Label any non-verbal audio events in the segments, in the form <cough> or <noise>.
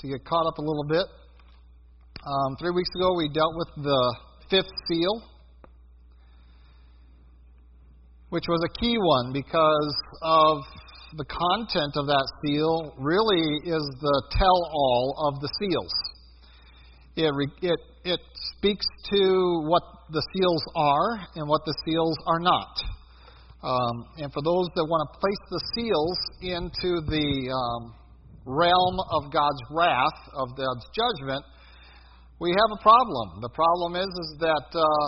to get caught up a little bit. Um, three weeks ago, we dealt with the fifth seal, which was a key one because of the content of that seal really is the tell all of the seals. It, it, it speaks to what the seals are and what the seals are not. Um, and for those that want to place the seals into the um, realm of God's wrath, of God's judgment, we have a problem. The problem is, is that uh,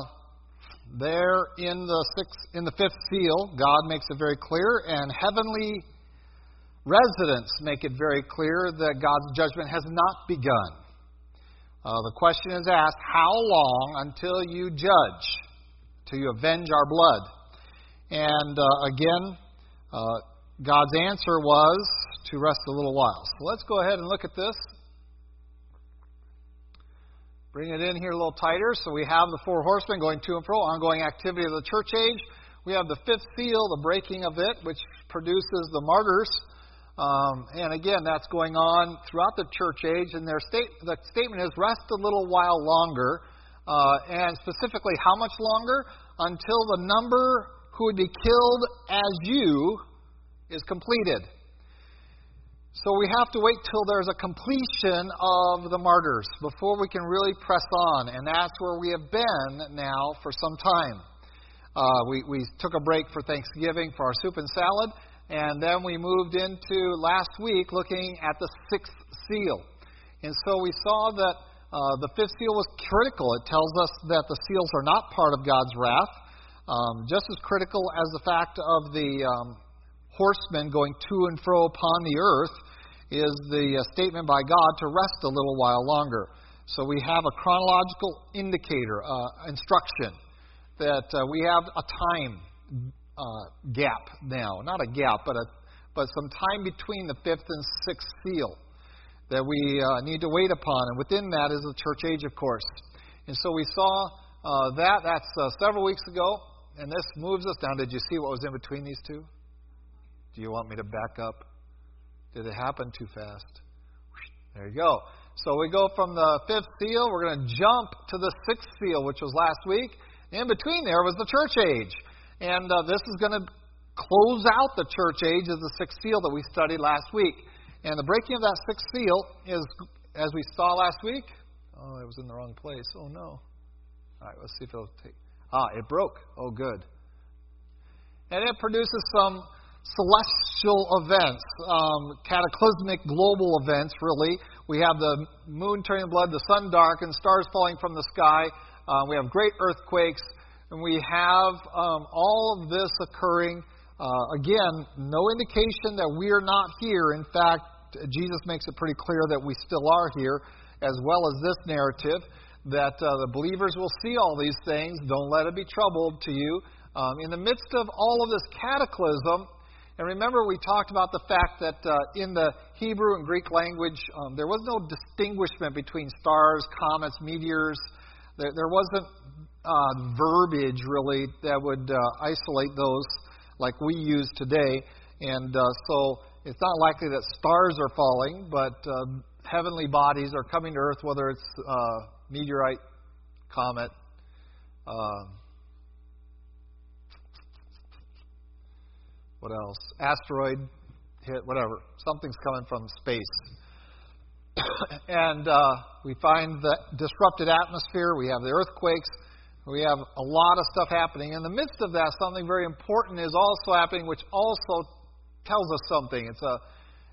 there in the sixth, in the fifth seal, God makes it very clear, and heavenly residents make it very clear that God's judgment has not begun. Uh, the question is asked, how long until you judge, till you avenge our blood? And uh, again, uh, God's answer was to rest a little while. So let's go ahead and look at this. Bring it in here a little tighter. So we have the four horsemen going to and fro, ongoing activity of the church age. We have the fifth seal, the breaking of it, which produces the martyrs. Um, and again, that's going on throughout the church age. And their state, the statement is rest a little while longer. Uh, and specifically, how much longer? Until the number who would be killed as you is completed. So we have to wait till there's a completion of the martyrs before we can really press on. And that's where we have been now for some time. Uh, we, we took a break for Thanksgiving for our soup and salad, and then we moved into last week looking at the sixth seal. And so we saw that uh, the fifth seal was critical. It tells us that the seals are not part of God's wrath. Um, just as critical as the fact of the um, horsemen going to and fro upon the earth is the uh, statement by God to rest a little while longer. So we have a chronological indicator, uh, instruction, that uh, we have a time uh, gap now. Not a gap, but, a, but some time between the fifth and sixth seal that we uh, need to wait upon. And within that is the church age, of course. And so we saw uh, that. That's several weeks ago. And this moves us down. Did you see what was in between these two? Do you want me to back up? Did it happen too fast? There you go. So we go from the fifth seal, we're going to jump to the sixth seal, which was last week. In between there was the church age. And uh, this is going to close out the church age as the sixth seal that we studied last week. And the breaking of that sixth seal is, as we saw last week, oh, it was in the wrong place. Oh, no. All right, let's see if it'll take. Ah, it broke. Oh, good. And it produces some celestial events, um, cataclysmic global events, really. We have the moon turning blood, the sun dark, and stars falling from the sky. Uh, we have great earthquakes, and we have um, all of this occurring. Uh, again, no indication that we are not here. In fact, Jesus makes it pretty clear that we still are here, as well as this narrative that uh, the believers will see all these things. Don't let it be troubled to you. Um, in the midst of all of this cataclysm, and remember, we talked about the fact that uh, in the Hebrew and Greek language, um, there was no distinguishment between stars, comets, meteors. There, there wasn't uh, verbiage really that would uh, isolate those like we use today. And uh, so it's not likely that stars are falling, but uh, heavenly bodies are coming to Earth, whether it's uh, meteorite, comet, what else? Asteroid hit, whatever. Something's coming from space. <coughs> and uh, we find the disrupted atmosphere. We have the earthquakes. We have a lot of stuff happening. In the midst of that, something very important is also happening, which also tells us something. It's a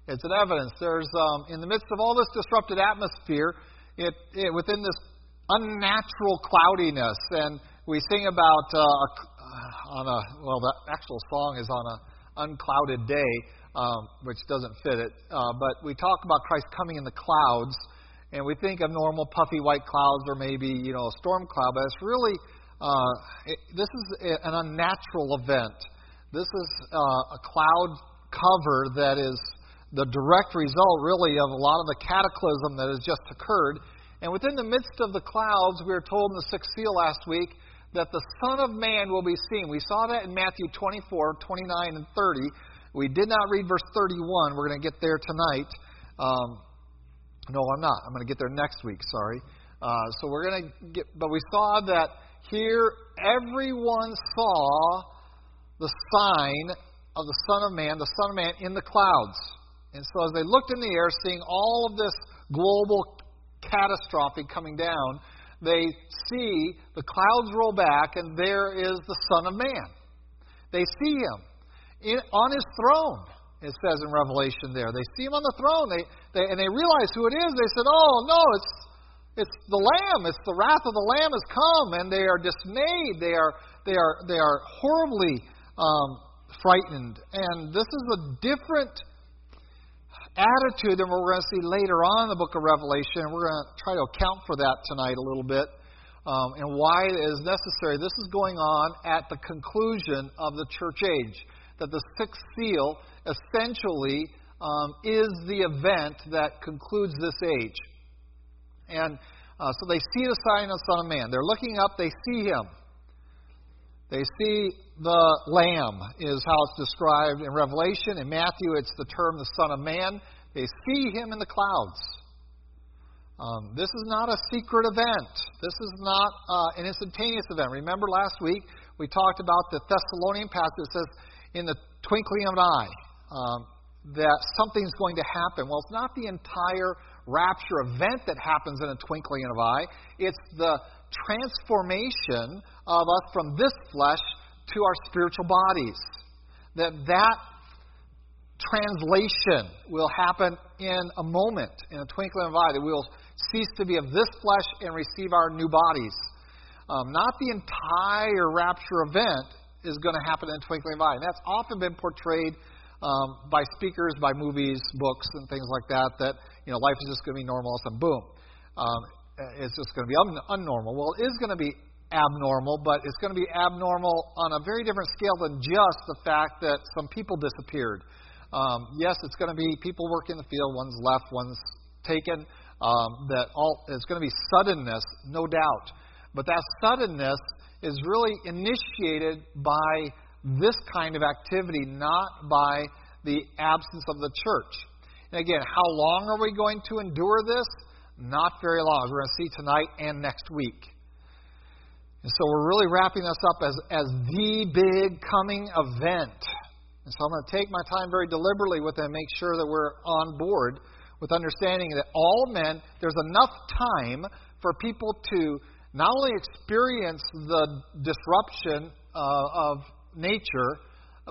it's an evidence. There's um, in the midst of all this disrupted atmosphere, it, it within this unnatural cloudiness, and we sing about uh, on a well, the actual song is on a unclouded day, um, which doesn't fit it. Uh, but we talk about Christ coming in the clouds, and we think of normal puffy white clouds or maybe you know a storm cloud, but it's really uh, it, this is an unnatural event. This is uh, a cloud cover that is the direct result, really, of a lot of the cataclysm that has just occurred. And within the midst of the clouds, we were told in the sixth seal last week that the Son of Man will be seen. We saw that in Matthew 24, 29, and 30. We did not read verse 31. We're going to get there tonight. Um, No, I'm not. I'm going to get there next week. Sorry. Uh, so we're going to get, but we saw that here everyone saw the sign of the Son of Man, the Son of Man in the clouds. And so as they looked in the air, seeing all of this global catastrophe coming down, they see the clouds roll back, and there is the Son of Man. They see him in, on his throne, it says in Revelation there. They see him on the throne, they, they, and they realize who it is. They said, Oh, no, it's, it's the Lamb. It's the wrath of the Lamb has come, and they are dismayed. They are, they are, they are horribly um, frightened. And this is a different attitude than what we're going to see later on in the book of Revelation. And we're going to try to account for that tonight a little bit um, and why it is necessary. This is going on at the conclusion of the church age. That the sixth seal essentially um, is the event that concludes this age. And uh, so they see the sign of the Son of Man. They're looking up, they see him. They see the Lamb, is how it's described in Revelation. In Matthew, it's the term the Son of Man. They see him in the clouds. Um, this is not a secret event. This is not uh, an instantaneous event. Remember last week we talked about the Thessalonian passage that says, in the twinkling of an eye, um, that something's going to happen. Well, it's not the entire rapture event that happens in a twinkling of an eye, it's the transformation of us from this flesh to our spiritual bodies. That that translation will happen in a moment, in a twinkling of an eye, that we will cease to be of this flesh and receive our new bodies. Um, not the entire rapture event is going to happen in a twinkling of an eye. And that's often been portrayed um, by speakers, by movies, books, and things like that, that you know, life is just going to be normal, and boom. Um, it's just going to be un- unnormal. Well, it is going to be abnormal, but it's going to be abnormal on a very different scale than just the fact that some people disappeared. Um, yes, it's going to be people working in the field, one's left, one's taken. Um, that all it's going to be suddenness, no doubt. But that suddenness is really initiated by this kind of activity, not by the absence of the church. And again, how long are we going to endure this? Not very long, we're going to see tonight and next week. And so we're really wrapping this up as, as the big coming event. And so I'm going to take my time very deliberately with it and make sure that we're on board with understanding that all men, there's enough time for people to not only experience the disruption uh, of nature,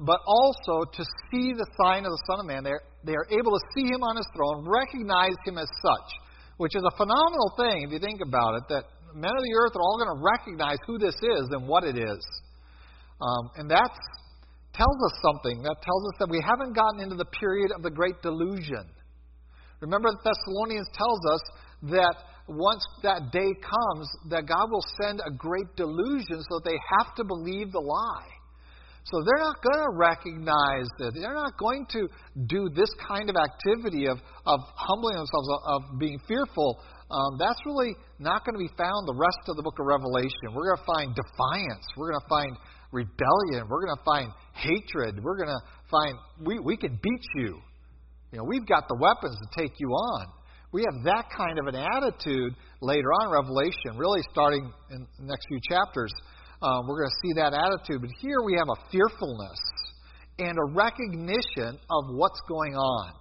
but also to see the sign of the Son of Man. They're, they are able to see him on his throne, recognize him as such, which is a phenomenal thing if you think about it, that men of the earth are all going to recognize who this is and what it is. Um, and that tells us something. That tells us that we haven't gotten into the period of the great delusion. Remember, Thessalonians tells us that once that day comes, that God will send a great delusion so that they have to believe the lie. So they're not going to recognize that. They're not going to do this kind of activity of, of humbling themselves, of, of being fearful. Um, that's really not going to be found the rest of the book of Revelation. We're going to find defiance. We're going to find rebellion. We're going to find hatred. We're going to find we, we can beat you. You know, we've got the weapons to take you on. We have that kind of an attitude later on Revelation, really starting in the next few chapters. Um, we're going to see that attitude. But here we have a fearfulness and a recognition of what's going on.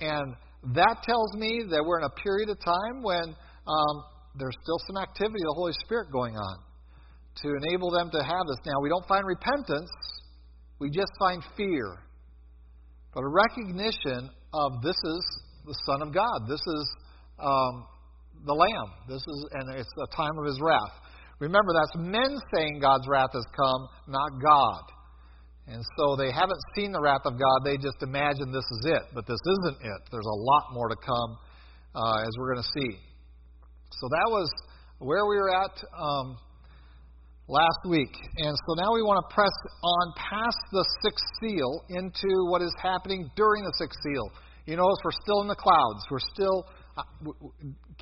And that tells me that we're in a period of time when um, there's still some activity of the Holy Spirit going on to enable them to have this. Now, we don't find repentance, we just find fear. But a recognition of this is the Son of God. This is um, the Lamb. This is, and it's a time of His wrath. Remember, that's men saying God's wrath has come, not God. And so they haven't seen the wrath of God. They just imagine this is it. But this isn't it. There's a lot more to come, uh, as we're going to see. So that was where we were at um, last week. And so now we want to press on past the sixth seal into what is happening during the sixth seal. You notice we're still in the clouds. We're still. Uh,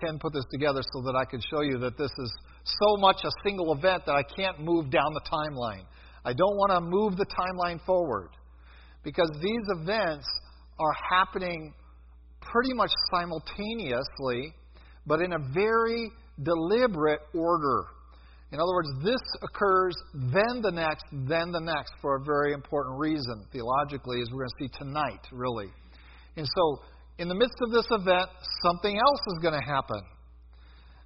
Ken put this together so that I could show you that this is so much a single event that I can't move down the timeline. I don't want to move the timeline forward because these events are happening pretty much simultaneously, but in a very deliberate order. In other words, this occurs, then the next, then the next, for a very important reason, theologically, as we're going to see tonight, really. And so, in the midst of this event, something else is going to happen.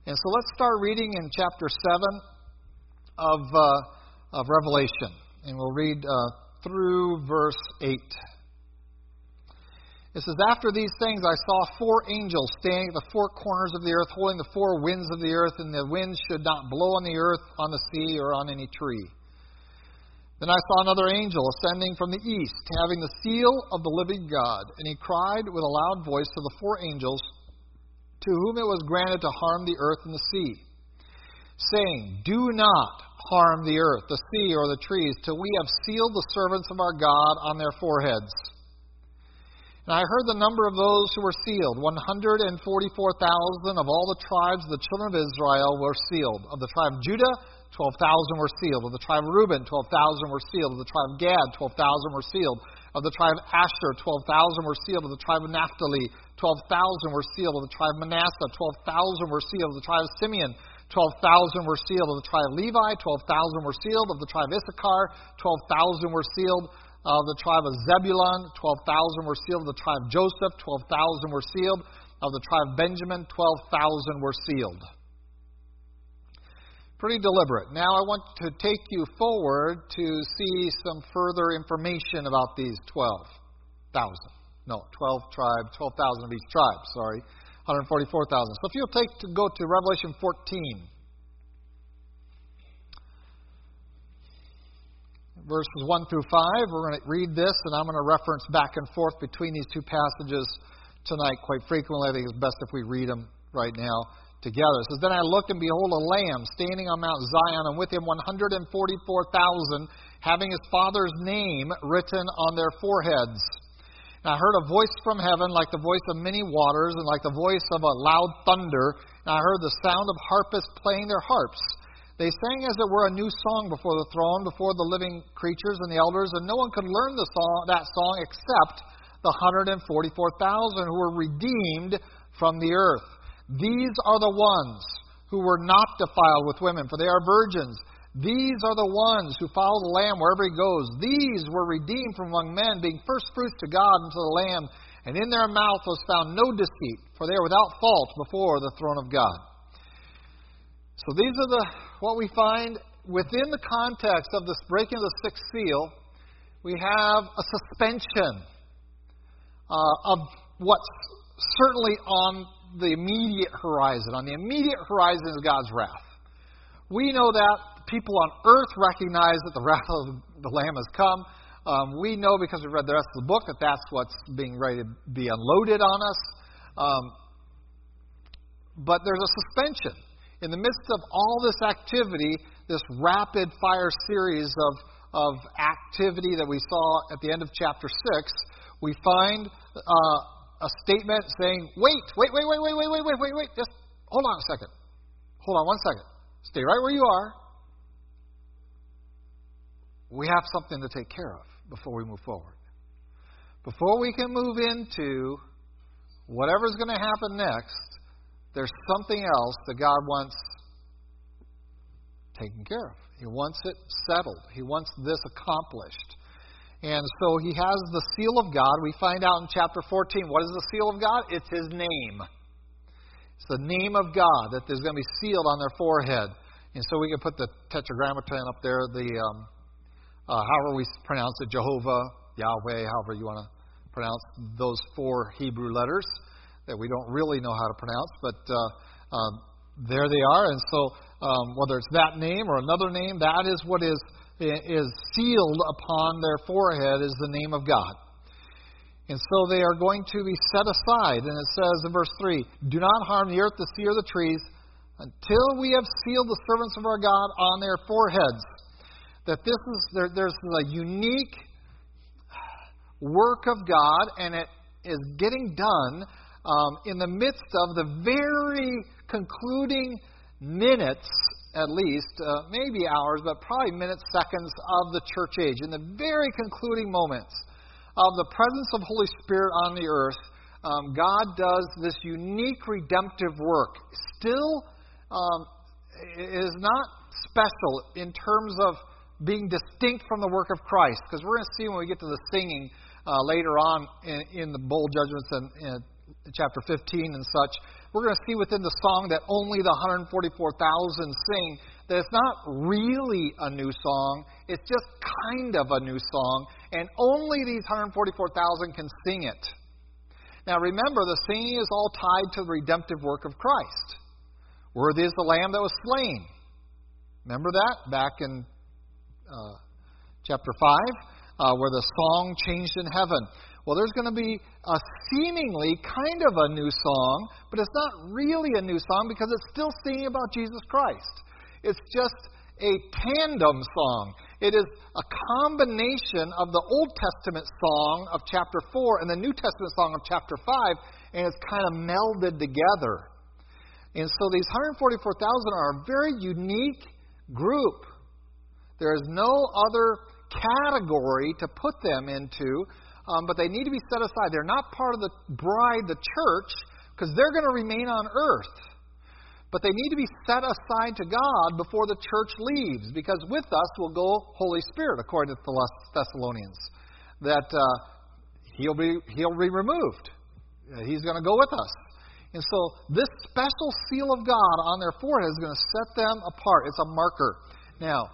And so let's start reading in chapter 7 of, uh, of Revelation. And we'll read uh, through verse 8. It says, After these things I saw four angels standing at the four corners of the earth, holding the four winds of the earth, and the winds should not blow on the earth, on the sea, or on any tree. Then I saw another angel ascending from the east, having the seal of the living God, and he cried with a loud voice to the four angels, to whom it was granted to harm the earth and the sea, saying, Do not harm the earth, the sea, or the trees, till we have sealed the servants of our God on their foreheads. And I heard the number of those who were sealed. 144,000 of all the tribes of the children of Israel were sealed. Of the tribe of Judah, 12,000 were sealed. Of the tribe of Reuben, 12,000 were sealed. Of the tribe of Gad, 12,000 were sealed. Of the tribe of Asher, 12,000 were sealed. Of the tribe of Naphtali, 12,000 were sealed. Of the tribe of Manasseh, 12,000 were sealed. Of the tribe of Simeon, 12,000 were sealed. Of the tribe of Levi, 12,000 were sealed. Of the tribe of Issachar, 12,000 were sealed of the tribe of Zebulun, 12,000 were sealed. Of the tribe of Joseph, 12,000 were sealed. Of the tribe of Benjamin, 12,000 were sealed. Pretty deliberate. Now I want to take you forward to see some further information about these 12,000. No, 12 tribe, 12,000 of each tribe, sorry. 144,000. So if you'll take to go to Revelation 14. verses 1 through 5. We're going to read this, and I'm going to reference back and forth between these two passages tonight quite frequently. I think it's best if we read them right now together. It says, Then I looked, and behold, a lamb standing on Mount Zion, and with him 144,000, having his father's name written on their foreheads. And I heard a voice from heaven, like the voice of many waters, and like the voice of a loud thunder. And I heard the sound of harpists playing their harps. They sang as it were a new song before the throne, before the living creatures and the elders, and no one could learn the song, that song except the 144,000 who were redeemed from the earth. These are the ones who were not defiled with women, for they are virgins. These are the ones who follow the Lamb wherever he goes. These were redeemed from among men, being firstfruits to God and to the Lamb. And in their mouth was found no deceit, for they are without fault before the throne of God. So these are the what we find within the context of this breaking of the sixth seal. We have a suspension uh, of what's certainly on the immediate horizon. On the immediate horizon is God's wrath. We know that people on earth recognize that the <laughs> wrath of the Lamb has come. Um, we know because we've read the rest of the book that that's what's being ready to be unloaded on us. Um, but there's a suspension in the midst of all this activity, this rapid fire series of, of activity that we saw at the end of chapter 6, we find uh, a statement saying, wait, wait, wait, wait, wait, wait, wait, wait, wait, wait, just hold on a second. Hold on one second. Stay right where you are. We have something to take care of before we move forward. Before we can move into whatever's going to happen next, there's something else that God wants taken care of. He wants it settled. He wants this accomplished. And so he has the seal of God. We find out in chapter 14 what is the seal of God? It's his name. It's the name of God that is going to be sealed on their forehead. And so we can put the tetragrammaton up there, the um, uh, however we pronounce it, Jehovah, Yahweh, however you want to pronounce those four Hebrew letters that we don't really know how to pronounce, but uh, um, there they are. And so, um, whether it's that name or another name, that is what is is sealed upon their forehead is the name of God. And so they are going to be set aside. And it says in verse 3 Do not harm the earth, the sea, or the trees until we have sealed the servants of our God on their foreheads. That this is, there, there's a unique work of God, and it is getting done um, in the midst of the very concluding minutes, at least, uh, maybe hours, but probably minutes, seconds of the church age, in the very concluding moments of the presence of Holy Spirit on the earth, um, God does this unique redemptive work. Still, um, is not special in terms of being distinct from the work of Christ. Because we're going to see when we get to the singing uh, later on in, in, the bowl judgments and in chapter 15 and such, we're going to see within the song that only the 144,000 sing that it's not really a new song, it's just kind of a new song, and only these 144,000 can sing it. Now remember, the singing is all tied to the redemptive work of Christ. Worthy is the Lamb that was slain. Remember that back in uh, chapter 5, uh, where the song changed in heaven. Well, there's going to be a seemingly kind of a new song, but it's not really a new song because it's still singing about Jesus Christ. It's just a tandem song. It is a combination of the Old Testament song of chapter 4 and the New Testament song of chapter 5, and it's kind of melded together. And so these 144,000 are a very unique group. There is no other category to put them into, um, but they need to be set aside. They're not part of the bride, the church, because they're going to remain on earth. But they need to be set aside to God before the church leaves, because with us will go Holy Spirit, according to the Thessalonians. That uh, he'll be he'll be removed. He's going to go with us. And so this special seal of God on their forehead is going to set them apart. It's a marker. Now,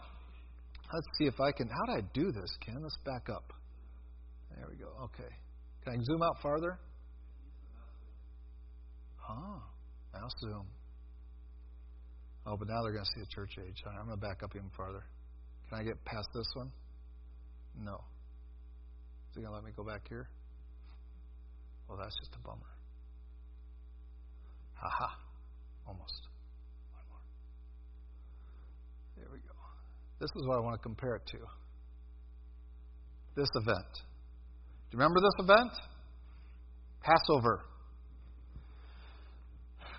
let's see if I can. How do I do this, Ken? Let's back up. There we go. Okay. Can I zoom out farther? Huh. Mouse zoom. Oh, but now they're going to see a church age. I'm going to back up even farther. Can I get past this one? No. Is he going to let me go back here? Well, that's just a bummer. Haha. Almost. One more. There we go. This is what I want to compare it to. This event. Do you remember this event? Passover.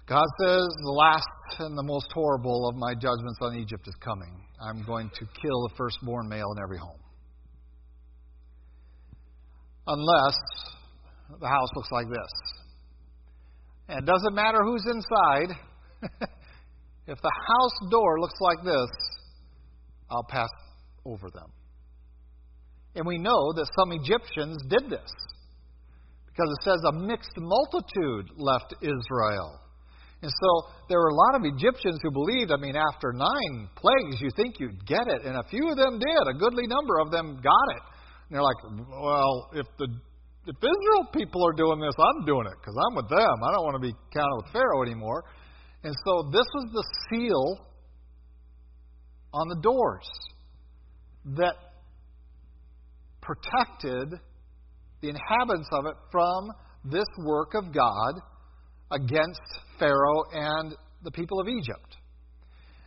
God says, The last and the most horrible of my judgments on Egypt is coming. I'm going to kill the firstborn male in every home. Unless the house looks like this. And it doesn't matter who's inside. <laughs> if the house door looks like this, I'll pass over them. And we know that some Egyptians did this. Because it says a mixed multitude left Israel. And so there were a lot of Egyptians who believed, I mean, after nine plagues, you think you'd get it. And a few of them did. A goodly number of them got it. And they're like, well, if the if Israel people are doing this, I'm doing it because I'm with them. I don't want to be counted with Pharaoh anymore. And so this was the seal on the doors that protected the inhabitants of it from this work of God against Pharaoh and the people of Egypt.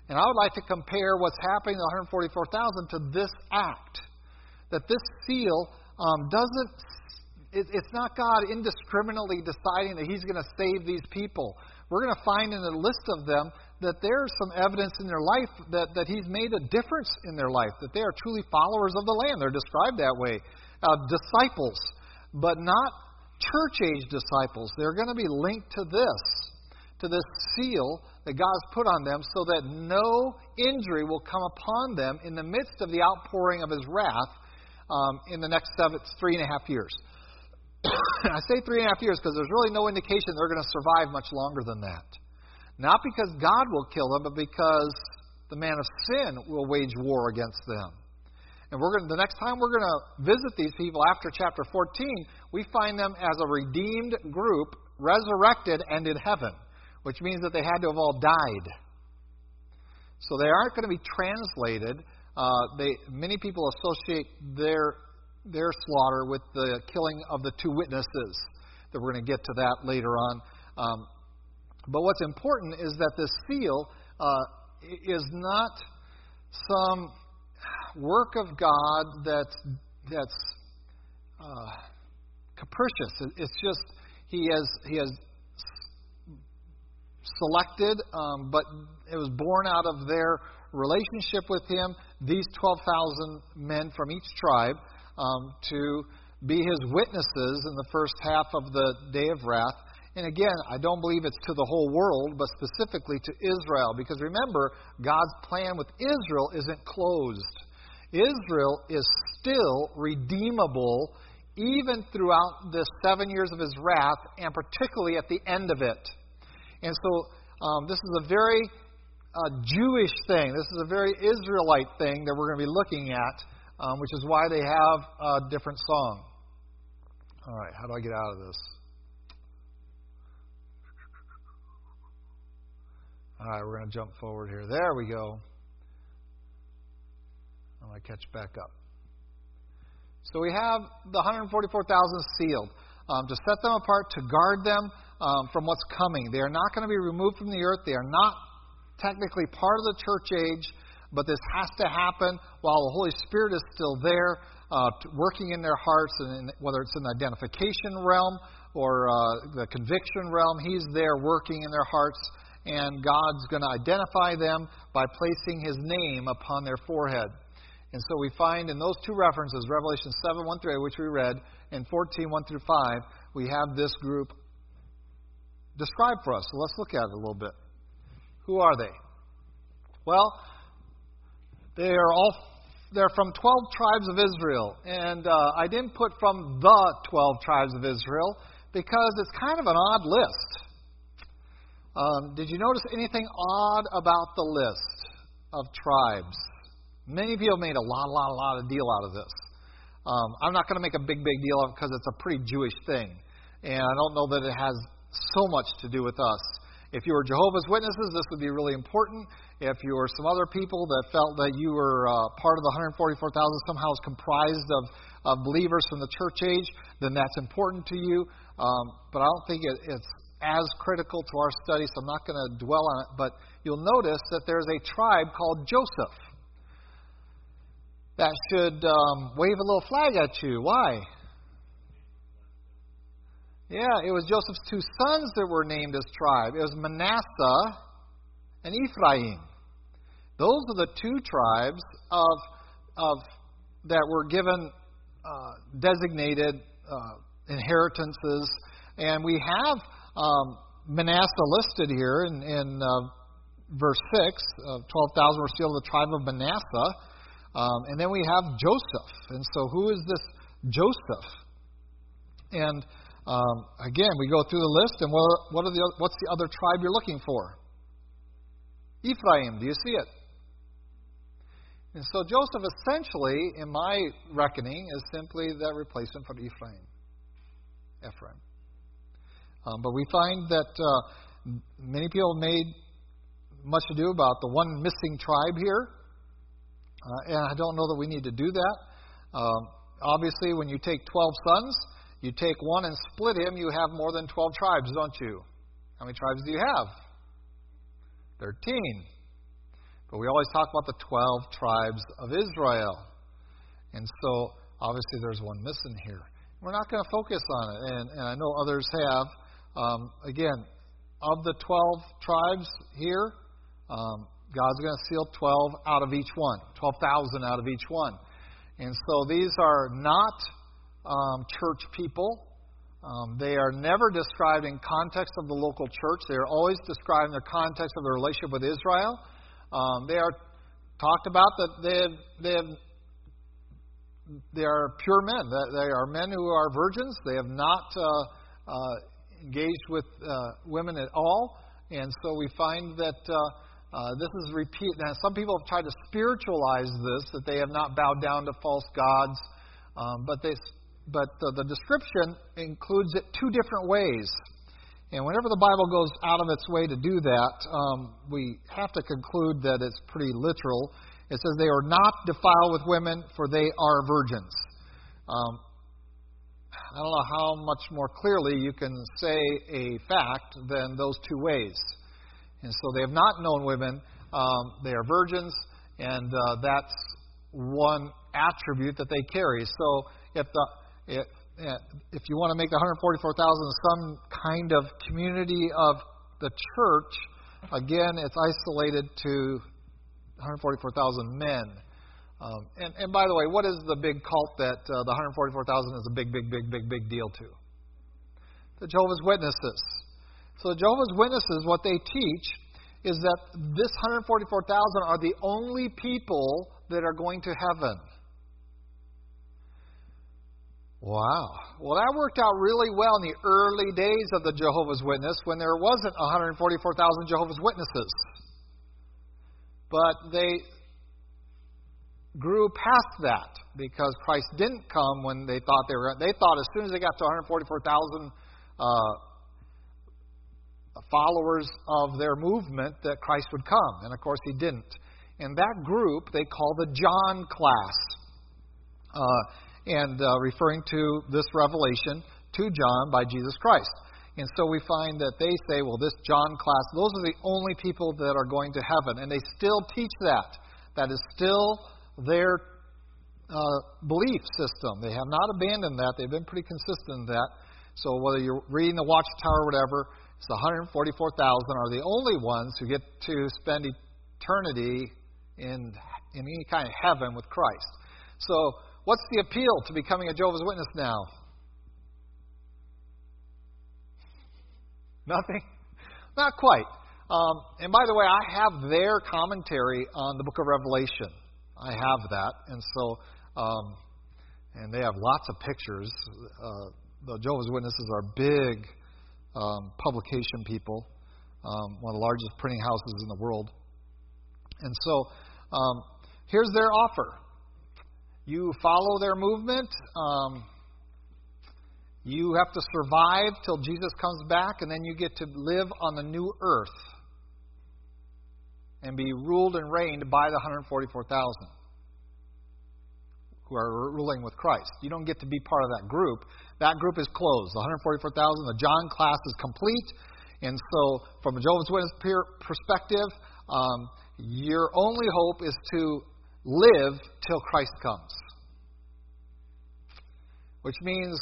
And I would like to compare what's happening to 144,000 to this act. That this seal um, doesn't, it, it's not God indiscriminately deciding that He's going to save these people. We're going to find in the list of them that there's some evidence in their life that, that He's made a difference in their life, that they are truly followers of the Lamb. They're described that way. Uh, disciples, but not church age disciples. They're going to be linked to this, to this seal that God's put on them, so that no injury will come upon them in the midst of the outpouring of His wrath um, in the next seven, three and a half years. <coughs> I say three and a half years because there's really no indication they're going to survive much longer than that. Not because God will kill them, but because the man of sin will wage war against them. And we're going to, the next time we're going to visit these people after chapter 14, we find them as a redeemed group, resurrected and in heaven, which means that they had to have all died. So they aren't going to be translated. Uh, they, many people associate their, their slaughter with the killing of the two witnesses. That we're going to get to that later on. Um, but what's important is that this seal uh, is not some work of God that's that's uh, capricious. It's just he has he has selected, um, but it was born out of their relationship with him. These twelve thousand men from each tribe um, to be his witnesses in the first half of the day of wrath. And again, I don't believe it's to the whole world, but specifically to Israel. Because remember, God's plan with Israel isn't closed. Israel is still redeemable even throughout the seven years of his wrath, and particularly at the end of it. And so, um, this is a very uh, Jewish thing. This is a very Israelite thing that we're going to be looking at, um, which is why they have a different song. All right, how do I get out of this? All right, we're going to jump forward here. There we go. I'm going to catch back up. So we have the 144,000 sealed um, to set them apart, to guard them um, from what's coming. They are not going to be removed from the earth. They are not technically part of the church age, but this has to happen while the Holy Spirit is still there, uh, working in their hearts, and in, whether it's in the identification realm or uh, the conviction realm, He's there working in their hearts, and God's going to identify them by placing His name upon their forehead. And so we find in those two references, Revelation 7, 1 through 8, which we read, and 14, 1 through 5, we have this group described for us. So let's look at it a little bit. Who are they? Well, they are all they're from 12 tribes of Israel. And uh, I didn't put from the 12 tribes of Israel because it's kind of an odd list. Um, did you notice anything odd about the list of tribes? Many people made a lot, lot, lot of deal out of this. Um, I'm not going to make a big, big deal of it because it's a pretty Jewish thing. And I don't know that it has so much to do with us. If you were Jehovah's Witnesses, this would be really important. If you were some other people that felt that you were uh, part of the 144,000 somehow is comprised of, of believers from the church age, then that's important to you. Um, but I don't think it, it's as critical to our study, so I'm not going to dwell on it. But you'll notice that there's a tribe called Joseph that should um, wave a little flag at you. Why? Yeah, it was Joseph's two sons that were named as tribe. It was Manasseh and Ephraim. Those are the two tribes of, of that were given uh, designated uh, inheritances, and we have um, Manasseh listed here in, in uh, verse six of twelve thousand were still the tribe of Manasseh, um, and then we have Joseph. And so, who is this Joseph? And um, again, we go through the list, and what, what are the, what's the other tribe you're looking for? Ephraim. Do you see it? And so Joseph, essentially, in my reckoning, is simply that replacement for Ephraim. Ephraim. Um, but we find that uh, many people made much ado about the one missing tribe here. Uh, and I don't know that we need to do that. Um, obviously, when you take 12 sons, you take one and split him, you have more than 12 tribes, don't you? How many tribes do you have? 13. But we always talk about the 12 tribes of Israel. And so, obviously, there's one missing here. We're not going to focus on it, and, and I know others have. Um, again, of the 12 tribes here, um, God's going to seal 12 out of each one, 12,000 out of each one. And so these are not um, church people. Um, they are never described in context of the local church. They are always described in the context of their relationship with Israel. Um, they are talked about that they have, they have they are pure men. They are men who are virgins. They have not uh, uh, engaged with uh, women at all, and so we find that uh, uh, this is repeat. Now, some people have tried to spiritualize this that they have not bowed down to false gods, um, but they but the, description includes it two different ways. And whenever the Bible goes out of its way to do that, um, we have to conclude that it's pretty literal. It says, They are not defiled with women, for they are virgins. Um, I don't know how much more clearly you can say a fact than those two ways. And so they have not known women, um, they are virgins, and uh, that's one attribute that they carry. So if the it, if you want to make the 144,000 some kind of community of the church, again, it's isolated to 144,000 men. Um, and, and by the way, what is the big cult that uh, the 144,000 is a big, big, big, big, big deal to? The Jehovah's Witnesses. So the Jehovah's Witnesses, what they teach is that this 144,000 are the only people that are going to heaven. Wow. Well, that worked out really well in the early days of the Jehovah's Witness when there wasn't 144,000 Jehovah's Witnesses. But they grew past that because Christ didn't come when they thought they were. They thought as soon as they got to 144,000 uh, followers of their movement that Christ would come, and of course he didn't. And that group they call the John class. Uh, and uh, referring to this revelation to John by Jesus Christ. And so we find that they say, well, this John class, those are the only people that are going to heaven. And they still teach that. That is still their uh, belief system. They have not abandoned that. They've been pretty consistent in that. So whether you're reading the Watchtower or whatever, it's 144,000 are the only ones who get to spend eternity in, in any kind of heaven with Christ. So What's the appeal to becoming a Jehovah's Witness now? Nothing? Not quite. Um, and by the way, I have their commentary on the book of Revelation. I have that. And so, um, and they have lots of pictures. Uh, the Jehovah's Witnesses are big um, publication people, um, one of the largest printing houses in the world. And so, um, here's their offer you follow their movement. Um, you have to survive till Jesus comes back, and then you get to live on the new earth and be ruled and reigned by the 144,000 who are ruling with Christ. You don't get to be part of that group. That group is closed. The 144,000, the John class is complete. And so, from a Jehovah's Witness perspective, um, your only hope is to live till Christ comes. Which means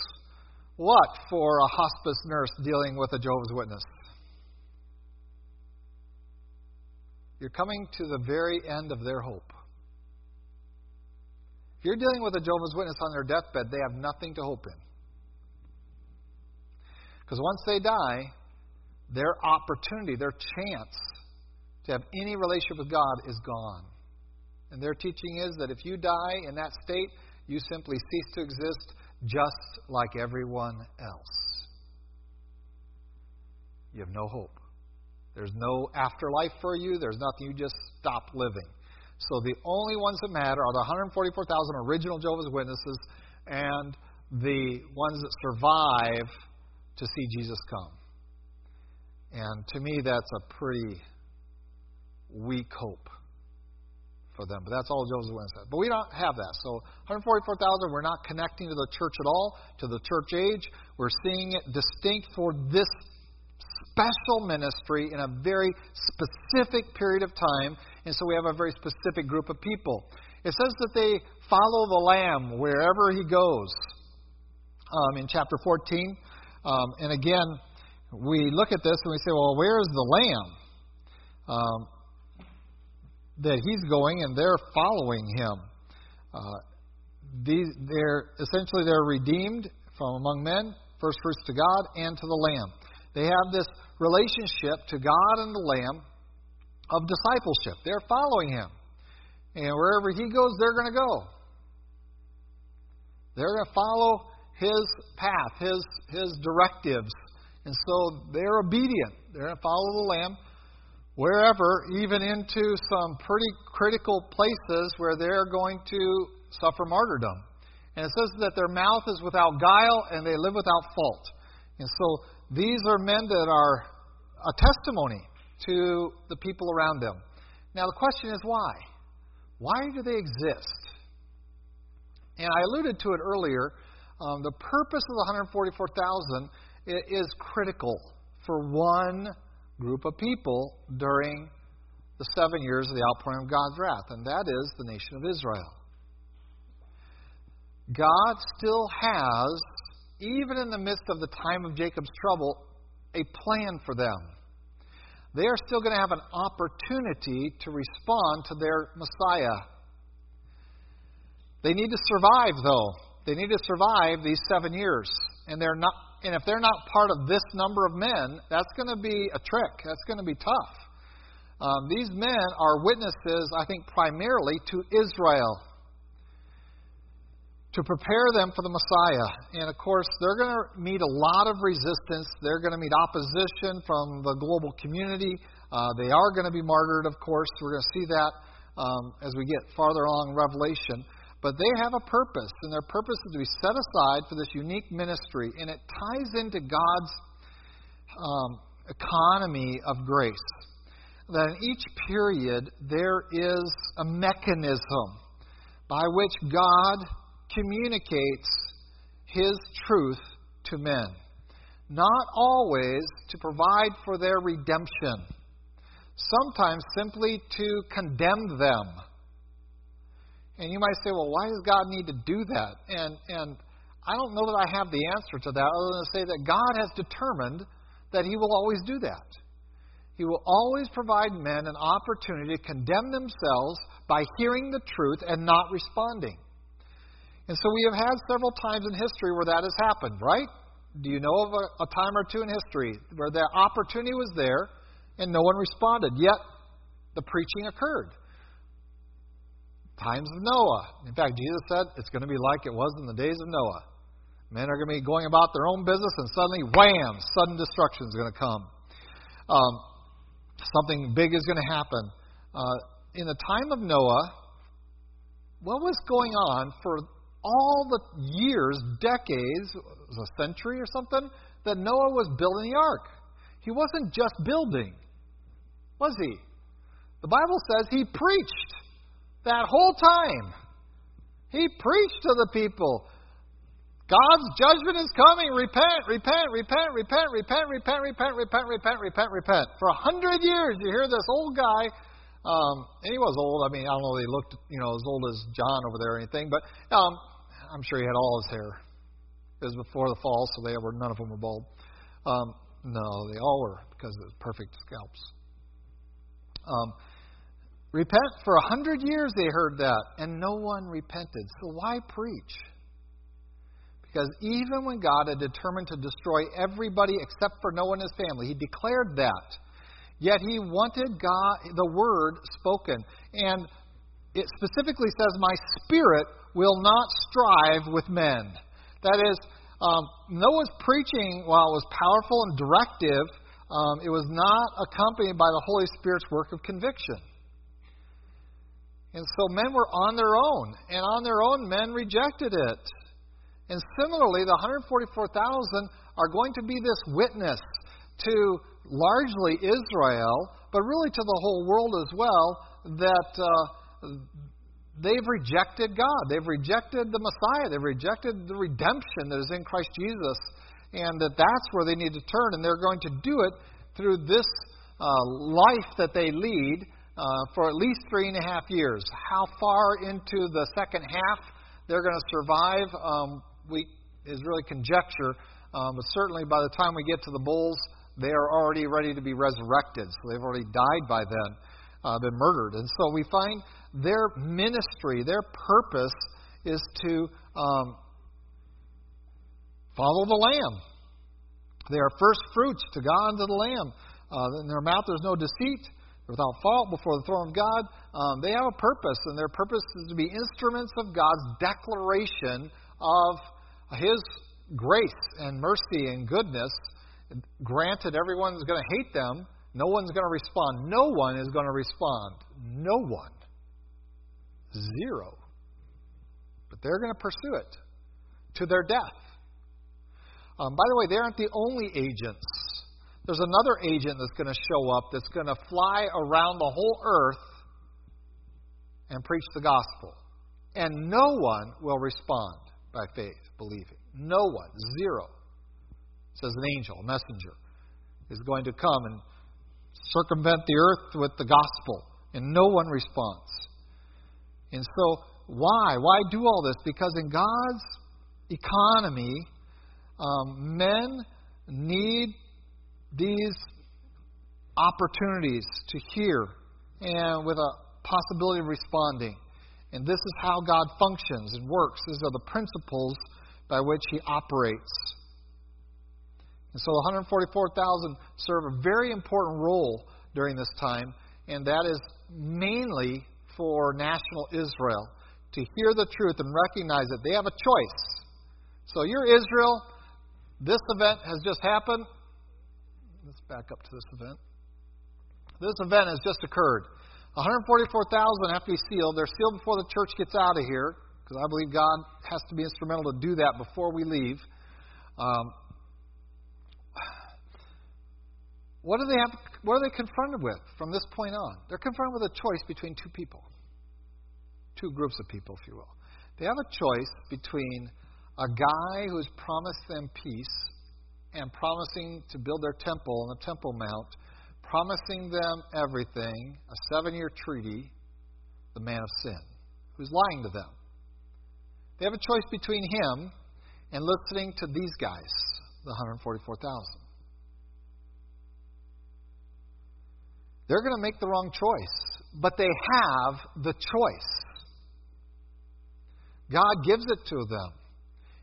what for a hospice nurse dealing with a Jehovah's Witness? You're coming to the very end of their hope. If you're dealing with a Jehovah's Witness on their deathbed, they have nothing to hope in. Because once they die, their opportunity, their chance to have any relationship with God is gone. And their teaching is that if you die in that state, you simply cease to exist just like everyone else. You have no hope. There's no afterlife for you. There's nothing. You just stop living. So the only ones that matter are the 144,000 original Jehovah's Witnesses and the ones that survive to see Jesus come. And to me, that's a pretty weak hope for them. But that's all Jehovah's Witnesses have. But we don't have that. So 144,000, we're not connecting to the church at all, to the church age. We're seeing it distinct for this special ministry in a very specific period of time. And so we have a very specific group of people. It says that they follow the Lamb wherever he goes um, in chapter 14. Um, and again, we look at this and we say, well, where is the Lamb? Um, that he's going and they're following him. Uh, these, they're essentially they're redeemed from among men, first fruits to God and to the Lamb. They have this relationship to God and the Lamb of discipleship. They're following him, and wherever he goes, they're going to go. They're going to follow his path, his his directives, and so they're obedient. They're going to follow the Lamb wherever, even into some pretty critical places where they're going to suffer martyrdom. And it says that their mouth is without guile and they live without fault. And so these are men that are a testimony to the people around them. Now the question is why? Why do they exist? And I alluded to it earlier. Um, the purpose of the 144,000 is critical for one group of people during the seven years of the outpouring of God's wrath, and that is the nation of Israel. God still has, even in the midst of the time of Jacob's trouble, a plan for them. They are still going to have an opportunity to respond to their Messiah. They need to survive, though. They need to survive these seven years. And they're not and if they're not part of this number of men, that's going to be a trick. That's going to be tough. Um, these men are witnesses, I think, primarily to Israel to prepare them for the Messiah. And of course, they're going to meet a lot of resistance. They're going to meet opposition from the global community. Uh, they are going to be martyred, of course. We're going to see that um, as we get farther along in Revelation. But they have a purpose, and their purpose is to be set aside for this unique ministry. And it ties into God's um, economy of grace. That in each period, there is a mechanism by which God communicates his truth to men. Not always to provide for their redemption, sometimes simply to condemn them. And you might say, well, why does God need to do that? And, and I don't know that I have the answer to that other than to say that God has determined that He will always do that. He will always provide men an opportunity to condemn themselves by hearing the truth and not responding. And so we have had several times in history where that has happened, right? Do you know of a, a time or two in history where that opportunity was there and no one responded, yet the preaching occurred? Times of Noah. In fact, Jesus said it's going to be like it was in the days of Noah. Men are going to be going about their own business, and suddenly, wham, sudden destruction is going to come. Um, something big is going to happen. Uh, in the time of Noah, what was going on for all the years, decades, a century or something, that Noah was building the ark. He wasn't just building, was he? The Bible says he preached that whole time. He preached to the people. God's judgment is coming. Repent, repent, repent, repent, repent, repent, repent, repent, repent, repent, repent. For a hundred years, you hear this old guy um, and he was old. I mean, I don't know if he looked, you know, as old as John over there or anything, but um, I'm sure he had all his hair. It was before the fall, so they were none of them were bald. Um, no, they all were because it was perfect scalps. Um, repent for a hundred years they heard that, and no one repented. So why preach? Because even when God had determined to destroy everybody except for Noah and his family, he declared that. Yet he wanted God, the word spoken. And it specifically says, My spirit will not strive with men. That is, um, Noah's preaching, while it was powerful and directive, um, it was not accompanied by the Holy Spirit's work of conviction. And so men were on their own, and on their own, men rejected it. And similarly, the 144,000 are going to be this witness to largely Israel, but really to the whole world as well, that uh, they've rejected God. They've rejected the Messiah. They've rejected the redemption that is in Christ Jesus, and that that's where they need to turn. And they're going to do it through this uh, life that they lead uh, for at least three and a half years. How far into the second half they're going to survive um, we, is really conjecture. Um, but certainly by the time we get to the bowls, they are already ready to be resurrected. So they've already died by then, uh, been murdered. And so we find their ministry, their purpose is to um, follow the Lamb. They are first fruits to God and to the Lamb. Uh, in their mouth there's no deceit. They're without fault before the throne of God. Um, they have a purpose, and their purpose is to be instruments of God's declaration of His grace and mercy and goodness. Granted, everyone's going to hate them. No one's going to respond. No one is going to respond. No one. Zero. But they're going to pursue it to their death. Um, by the way, they aren't the only agents. There's another agent that's going to show up that's going to fly around the whole earth and preach the gospel. And no one will respond by faith, believing. No one. Zero. Says an angel, a messenger, is going to come and circumvent the earth with the gospel. And no one responds. And so, why? Why do all this? Because in God's economy, um, men need these opportunities to hear and with a possibility of responding. And this is how God functions and works. These are the principles by which He operates. And so 144,000 serve a very important role during this time, and that is mainly for national Israel to hear the truth and recognize that they have a choice. So you're Israel. This event has just happened. Let's back up to this event. This event has just occurred. 144,000 have to be sealed. They're sealed before the church gets out of here, because I believe God has to be instrumental to do that before we leave. Um, what do they have? What are they confronted with from this point on? They're confronted with a choice between two people, two groups of people, if you will. They have a choice between a guy who has promised them peace and promising to build their temple on the Temple Mount, promising them everything, a seven-year treaty, the man of sin, who's lying to them. They have a choice between him and listening to these guys, the 144,000. They're going to make the wrong choice, but they have the choice. God gives it to them.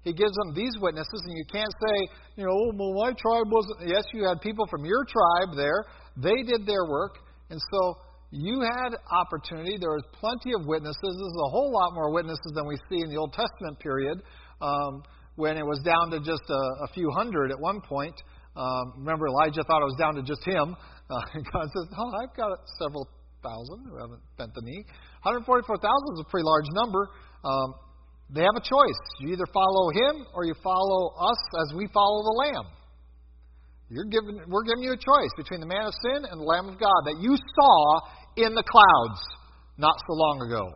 He gives them these witnesses, and you can't say, you know, oh, well, my tribe wasn't. Yes, you had people from your tribe there. They did their work, and so you had opportunity. There was plenty of witnesses. This is a whole lot more witnesses than we see in the Old Testament period, um, when it was down to just a, a few hundred at one point. Um, remember, Elijah thought it was down to just him. <laughs> Uh, God says, "Oh, I've got several thousand who haven't bent the knee. 144,000 is a pretty large number. Um, they have a choice. You either follow him or you follow us as we follow the Lamb. You're we're giving you a choice between the man of sin and the Lamb of God that you saw in the clouds not so long ago.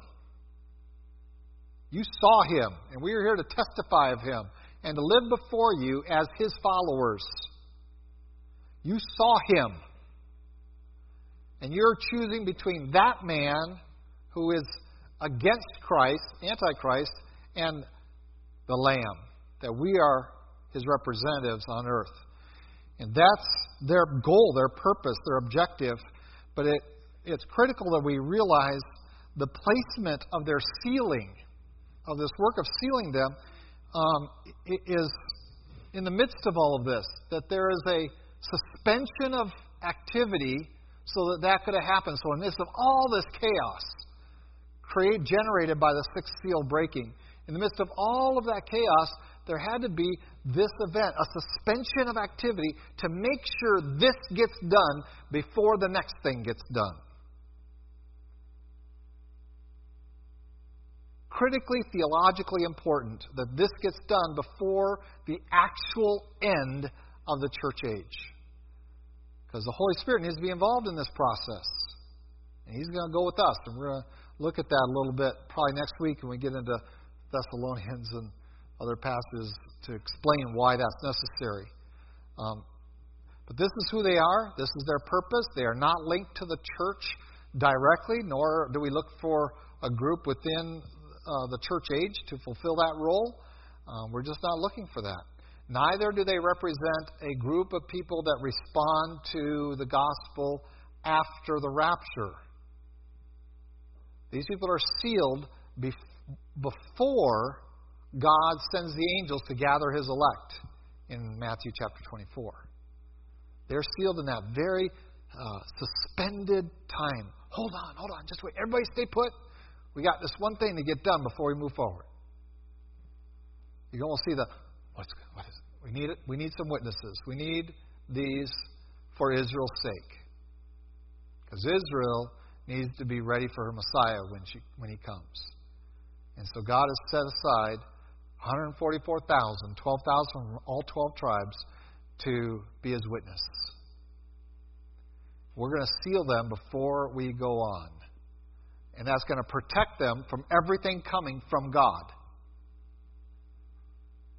You saw him, and we are here to testify of him and to live before you as his followers. You saw him. And you're choosing between that man who is against Christ, Antichrist, and the Lamb, that we are his representatives on earth. And that's their goal, their purpose, their objective. But it, it's critical that we realize the placement of their sealing, of this work of sealing them, um, is in the midst of all of this, that there is a suspension of activity so that that could have happened. So, in the midst of all this chaos created, generated by the sixth seal breaking, in the midst of all of that chaos, there had to be this event, a suspension of activity to make sure this gets done before the next thing gets done. Critically, theologically important that this gets done before the actual end of the church age. Because the Holy Spirit needs to be involved in this process. And He's going to go with us. And we're going to look at that a little bit probably next week when we get into Thessalonians and other passages to explain why that's necessary. Um, but this is who they are. This is their purpose. They are not linked to the church directly, nor do we look for a group within uh, the church age to fulfill that role. Um, we're just not looking for that. Neither do they represent a group of people that respond to the gospel after the rapture. These people are sealed before God sends the angels to gather his elect in Matthew chapter 24. They're sealed in that very uh, suspended time. Hold on, hold on, just wait. Everybody stay put. We got this one thing to get done before we move forward. You can almost see the what's what is? We need. We need some witnesses. We need these for Israel's sake, because Israel needs to be ready for her Messiah when she when he comes. And so God has set aside 144,000, 12,000 from all 12 tribes to be his witness. We're going to seal them before we go on. And that's going to protect them from everything coming from God.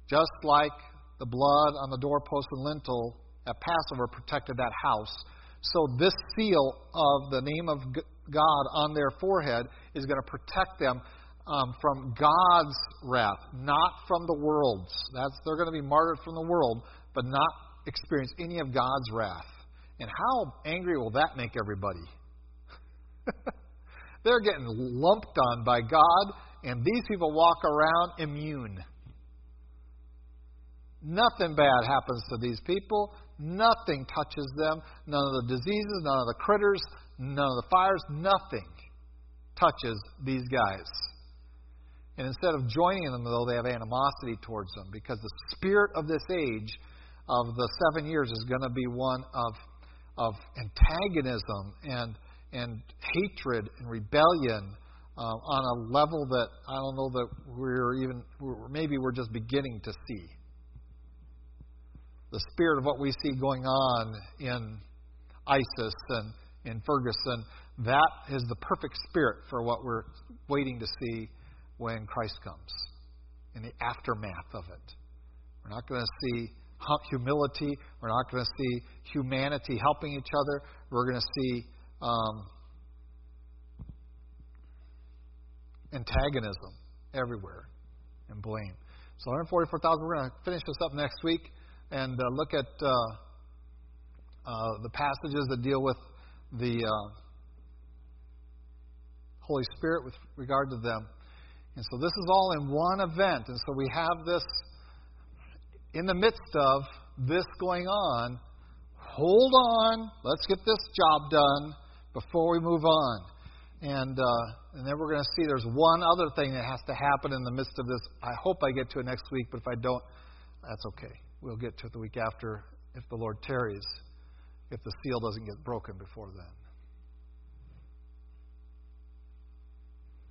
Just like the blood on the doorpost and lintel at Passover protected that house, so this seal of the name of God on their forehead is going to protect them um, from God's wrath, not from the world's. That's they're going to be martyred from the world, but not experience any of God's wrath. And how angry will that make everybody? <laughs> They're getting lumped on by God, and these people walk around immune. Nothing bad happens to these people. Nothing touches them. None of the diseases, none of the critters, none of the fires, nothing touches these guys. And instead of joining them, though, they have animosity towards them because the spirit of this age of the seven years is going to be one of, of antagonism and, and hatred and rebellion uh, on a level that I don't know that we're even, maybe we're just beginning to see. The spirit of what we see going on in ISIS and in Ferguson, that is the perfect spirit for what we're waiting to see when Christ comes, in the aftermath of it. We're not going to see humility. We're not going to see humanity helping each other. We're going to see um, antagonism everywhere and blame. So 144,000. We're going to finish this up next week and uh, look at uh, uh, the passages that deal with the uh, Holy Spirit with regard to them. And so this is all in one event. And so we have this in the midst of this going on. Hold on, let's get this job done before we move on. And, uh, and then we're going to see there's one other thing that has to happen in the midst of this. I hope I get to it next week, but if I don't, that's okay. We'll get to it the week after if the Lord tarries, if the seal doesn't get broken before then.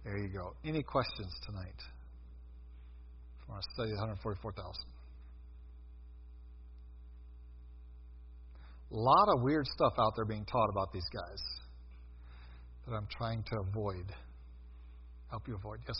There you go. Any questions tonight? I want to study 144,000. A lot of weird stuff out there being taught about these guys that I'm trying to avoid. Help you avoid. Yes?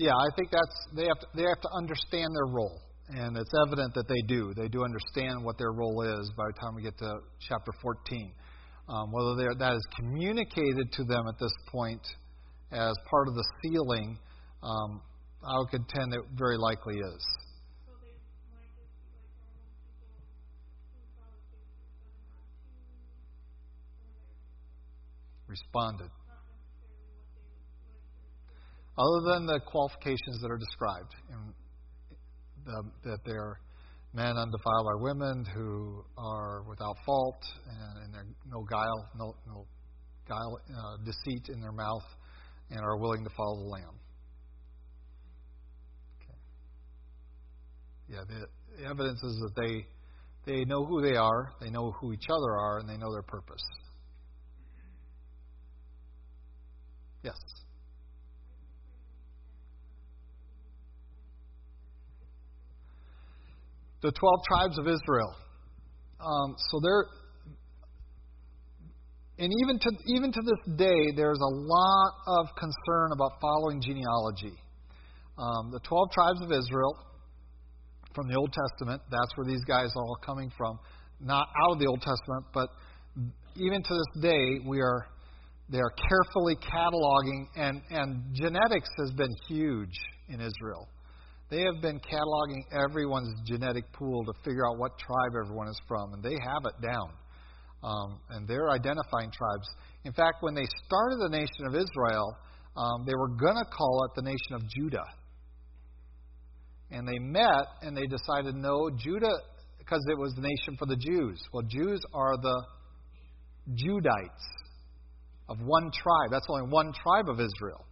Yeah, I think that's they have to, they have to understand their role and it's evident that they do. They do understand what their role is by the time we get to chapter 14. Um, whether that is communicated to them at this point as part of the sealing, um, I would contend it very likely is. Responded. Other than the qualifications that are described in that they're men undefiled by women who are without fault and, and there no guile, no, no guile, uh, deceit in their mouth, and are willing to follow the Lamb. Okay. Yeah, the, the evidence is that they they know who they are, they know who each other are, and they know their purpose. Yes. The 12 tribes of Israel. Um, so there, and even to, even to this day, there's a lot of concern about following genealogy. Um, the 12 tribes of Israel from the Old Testament, that's where these guys are all coming from. Not out of the Old Testament, but even to this day, we are they are carefully cataloging, and, and genetics has been huge in Israel. They have been cataloging everyone's genetic pool to figure out what tribe everyone is from, and they have it down. Um, and they're identifying tribes. In fact, when they started the nation of Israel, um, they were going to call it the nation of Judah. And they met and they decided, no, Judah, because it was the nation for the Jews. Well, Jews are the Judites of one tribe. That's only one tribe of Israel.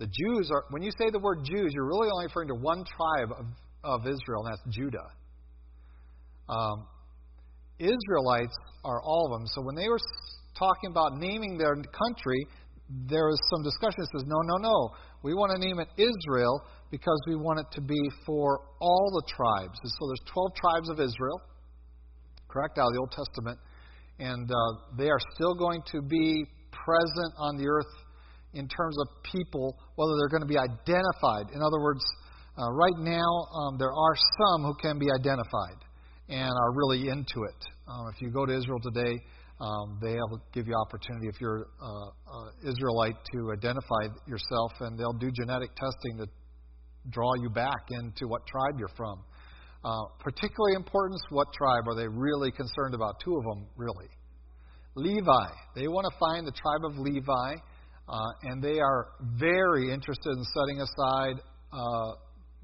The Jews are, when you say the word Jews, you're really only referring to one tribe of, of Israel, and that's Judah. Um, Israelites are all of them. So when they were talking about naming their country, there was some discussion that says, no, no, no. We want to name it Israel because we want it to be for all the tribes. And so there's 12 tribes of Israel, correct, out of the Old Testament. And uh, they are still going to be present on the earth in terms of people, whether they're going to be identified. In other words, uh, right now, um, there are some who can be identified and are really into it. Um, if you go to Israel today, um, they will give you opportunity if you're uh, uh, Israelite to identify yourself, and they'll do genetic testing to draw you back into what tribe you're from. Uh, particularly importance, what tribe are they really concerned about? Two of them, really. Levi. They want to find the tribe of Levi, uh, and they are very interested in setting aside uh,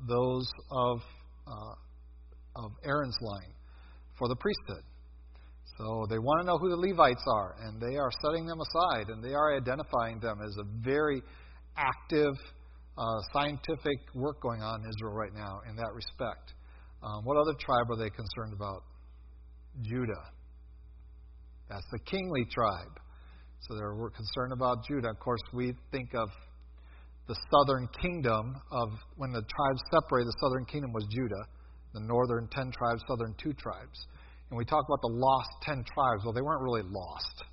those of, uh, of Aaron's line for the priesthood. So they want to know who the Levites are, and they are setting them aside, and they are identifying them as a very active uh, scientific work going on in Israel right now in that respect. Um, what other tribe are they concerned about? Judah. That's the kingly tribe. So they're concerned about Judah. Of course, we think of the southern kingdom of when the tribes separated, the southern kingdom was Judah, the northern ten tribes, southern two tribes. And we talk about the lost ten tribes. Well, they weren't really lost.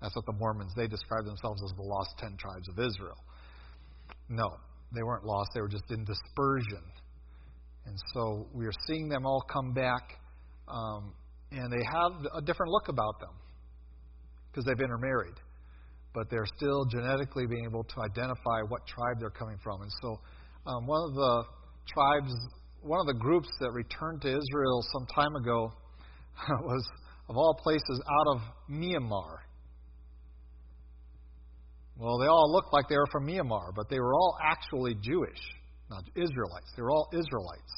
That's what the Mormons, they describe themselves as the lost ten tribes of Israel. No, they weren't lost. They were just in dispersion. And so we are seeing them all come back, um, and they have a different look about them because they've intermarried. But they're still genetically being able to identify what tribe they're coming from. And so um, one of the tribes, one of the groups that returned to Israel some time ago <laughs> was, of all places, out of Myanmar. Well, they all looked like they were from Myanmar, but they were all actually Jewish, not Israelites. They were all Israelites.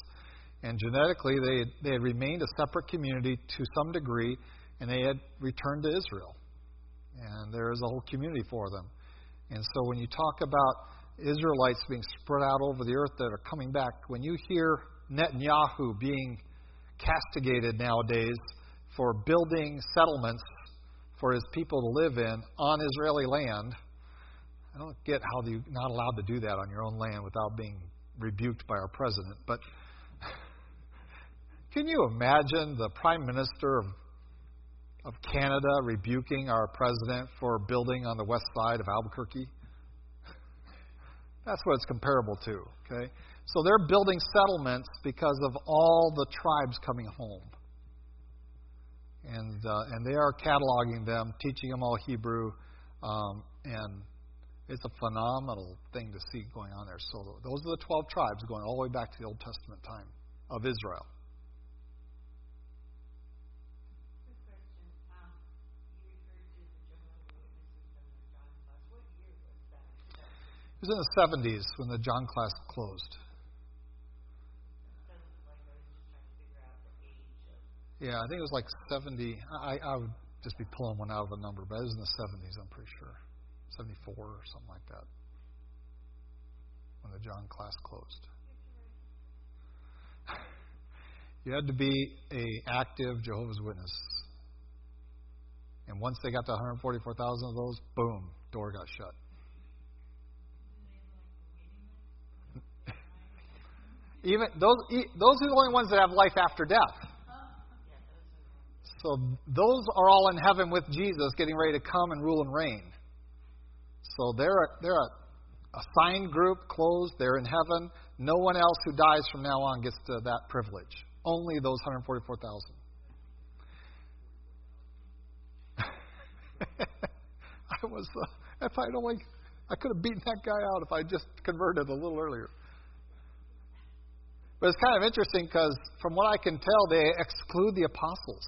And genetically, they had, they had remained a separate community to some degree, and they had returned to Israel. And there is a whole community for them. And so when you talk about Israelites being spread out over the earth that are coming back, when you hear Netanyahu being castigated nowadays for building settlements for his people to live in on Israeli land, I don't get how you're not allowed to do that on your own land without being rebuked by our president. But <laughs> can you imagine the Prime Minister of, of Canada rebuking our president for building on the west side of Albuquerque? That's what it's comparable to, okay? So they're building settlements because of all the tribes coming home. And, uh, and they are cataloging them, teaching them all Hebrew, um, and it's a phenomenal thing to see going on there. So those are the 12 tribes going all the way back to the Old Testament time of Israel. It was in the 70s when the John class closed. Yeah, I think it was like 70. I, I would just be pulling one out of the number, but it was in the 70s, I'm pretty sure. 74 or something like that when the John class closed. <laughs> you had to be a active Jehovah's Witness. And once they got to 144,000 of those, boom, door got shut. Even those those are the only ones that have life after death. So those are all in heaven with Jesus, getting ready to come and rule and reign. So they're a, they're a assigned group, closed. They're in heaven. No one else who dies from now on gets to that privilege. Only those 144,000. <laughs> I was, uh, if I'd only, I could have beaten that guy out if I just converted a little earlier. But it's kind of interesting because, from what I can tell, they exclude the apostles.